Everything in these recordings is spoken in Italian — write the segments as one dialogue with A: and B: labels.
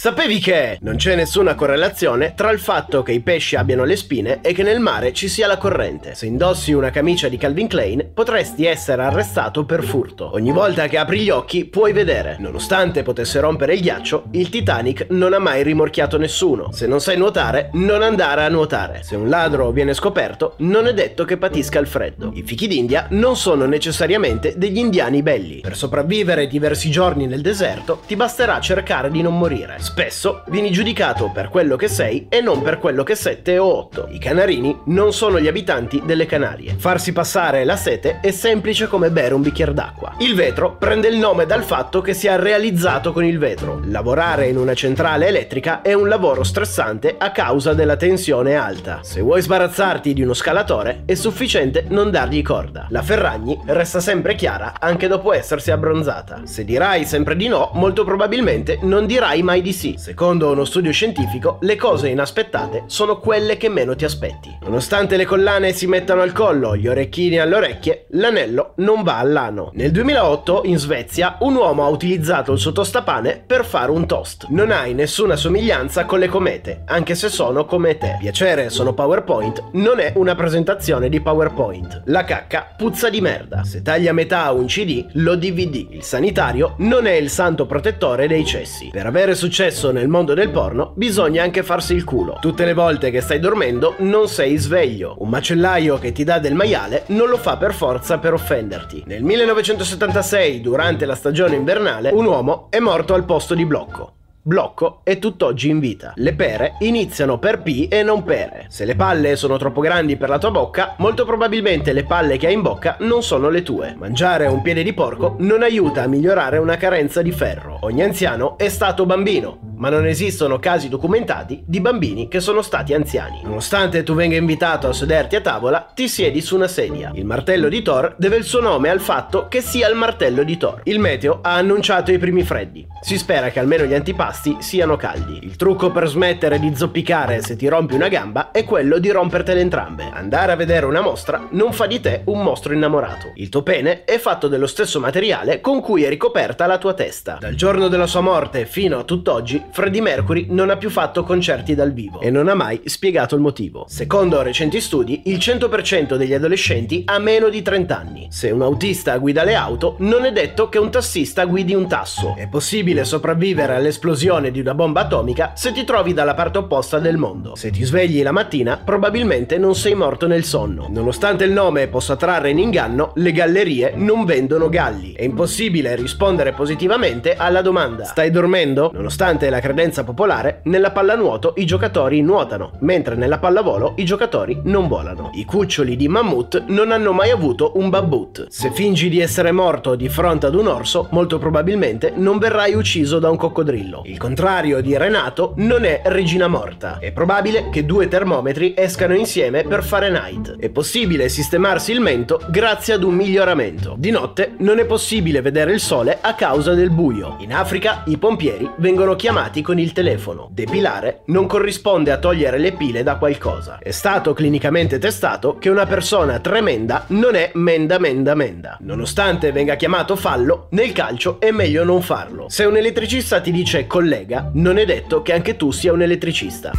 A: Sapevi che non c'è nessuna correlazione tra il fatto che i pesci abbiano le spine e che nel mare ci sia la corrente? Se indossi una camicia di Calvin Klein, potresti essere arrestato per furto. Ogni volta che apri gli occhi puoi vedere. Nonostante potesse rompere il ghiaccio, il Titanic non ha mai rimorchiato nessuno. Se non sai nuotare, non andare a nuotare. Se un ladro viene scoperto, non è detto che patisca il freddo. I fichi d'India non sono necessariamente degli indiani belli. Per sopravvivere diversi giorni nel deserto, ti basterà cercare di non morire. Spesso vieni giudicato per quello che sei e non per quello che sette o otto. I canarini non sono gli abitanti delle Canarie. Farsi passare la sete è semplice come bere un bicchiere d'acqua. Il vetro prende il nome dal fatto che sia realizzato con il vetro. Lavorare in una centrale elettrica è un lavoro stressante a causa della tensione alta. Se vuoi sbarazzarti di uno scalatore, è sufficiente non dargli corda. La Ferragni resta sempre chiara anche dopo essersi abbronzata. Se dirai sempre di no, molto probabilmente non dirai mai di sì. Secondo uno studio scientifico, le cose inaspettate sono quelle che meno ti aspetti. Nonostante le collane si mettano al collo, gli orecchini alle orecchie, l'anello non va all'ano. Nel 2008, in Svezia, un uomo ha utilizzato il suo tostapane per fare un toast. Non hai nessuna somiglianza con le comete, anche se sono come te. Piacere sono PowerPoint, non è una presentazione di PowerPoint. La cacca puzza di merda. Se taglia a metà un CD, lo DVD. Il sanitario non è il santo protettore dei cessi. Per avere successo nel mondo del porno, bisogna anche farsi il culo. Tutte le volte che stai dormendo, non sei sveglio. Un macellaio che ti dà del maiale non lo fa per forza per offenderti. Nel 1976, durante la stagione invernale, un uomo è morto al posto di blocco. Blocco è tutt'oggi in vita. Le pere iniziano per P e non pere. Se le palle sono troppo grandi per la tua bocca, molto probabilmente le palle che hai in bocca non sono le tue. Mangiare un piede di porco non aiuta a migliorare una carenza di ferro. Ogni anziano è stato bambino, ma non esistono casi documentati di bambini che sono stati anziani. Nonostante tu venga invitato a sederti a tavola, ti siedi su una sedia. Il martello di Thor deve il suo nome al fatto che sia il martello di Thor. Il meteo ha annunciato i primi freddi. Si spera che almeno gli antipasti siano caldi. Il trucco per smettere di zoppicare se ti rompi una gamba è quello di rompertele entrambe. Andare a vedere una mostra non fa di te un mostro innamorato. Il tuo pene è fatto dello stesso materiale con cui è ricoperta la tua testa. Dal giorno della sua morte fino a tutt'oggi, Freddie Mercury non ha più fatto concerti dal vivo e non ha mai spiegato il motivo. Secondo recenti studi, il 100% degli adolescenti ha meno di 30 anni. Se un autista guida le auto, non è detto che un tassista guidi un tasso. È possibile sopravvivere all'esplosione di una bomba atomica se ti trovi dalla parte opposta del mondo. Se ti svegli la mattina, probabilmente non sei morto nel sonno. Nonostante il nome possa trarre in inganno, le gallerie non vendono galli. È impossibile rispondere positivamente alla domanda: stai dormendo? Nonostante la credenza popolare, nella pallanuoto i giocatori nuotano, mentre nella pallavolo i giocatori non volano. I cuccioli di mammut non hanno mai avuto un babbut. Se fingi di essere morto di fronte ad un orso, molto probabilmente non verrai ucciso da un coccodrillo. Il contrario di Renato non è Regina Morta. È probabile che due termometri escano insieme per Fahrenheit. È possibile sistemarsi il mento grazie ad un miglioramento. Di notte non è possibile vedere il sole a causa del buio. In Africa i pompieri vengono chiamati con il telefono. Depilare non corrisponde a togliere le pile da qualcosa. È stato clinicamente testato che una persona tremenda non è menda menda menda. Nonostante venga chiamato fallo, nel calcio è meglio non farlo. Se un elettricista ti dice collega, non è detto che anche tu sia un elettricista.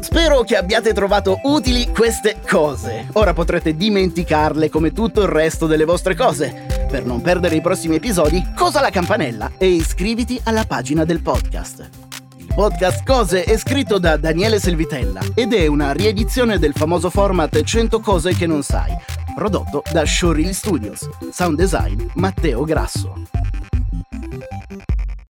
B: Spero che abbiate trovato utili queste cose. Ora potrete dimenticarle come tutto il resto delle vostre cose. Per non perdere i prossimi episodi, cosa la campanella e iscriviti alla pagina del podcast. Il podcast Cose è scritto da Daniele Selvitella ed è una riedizione del famoso format 100 cose che non sai, prodotto da Showreel Studios. Sound design Matteo Grasso.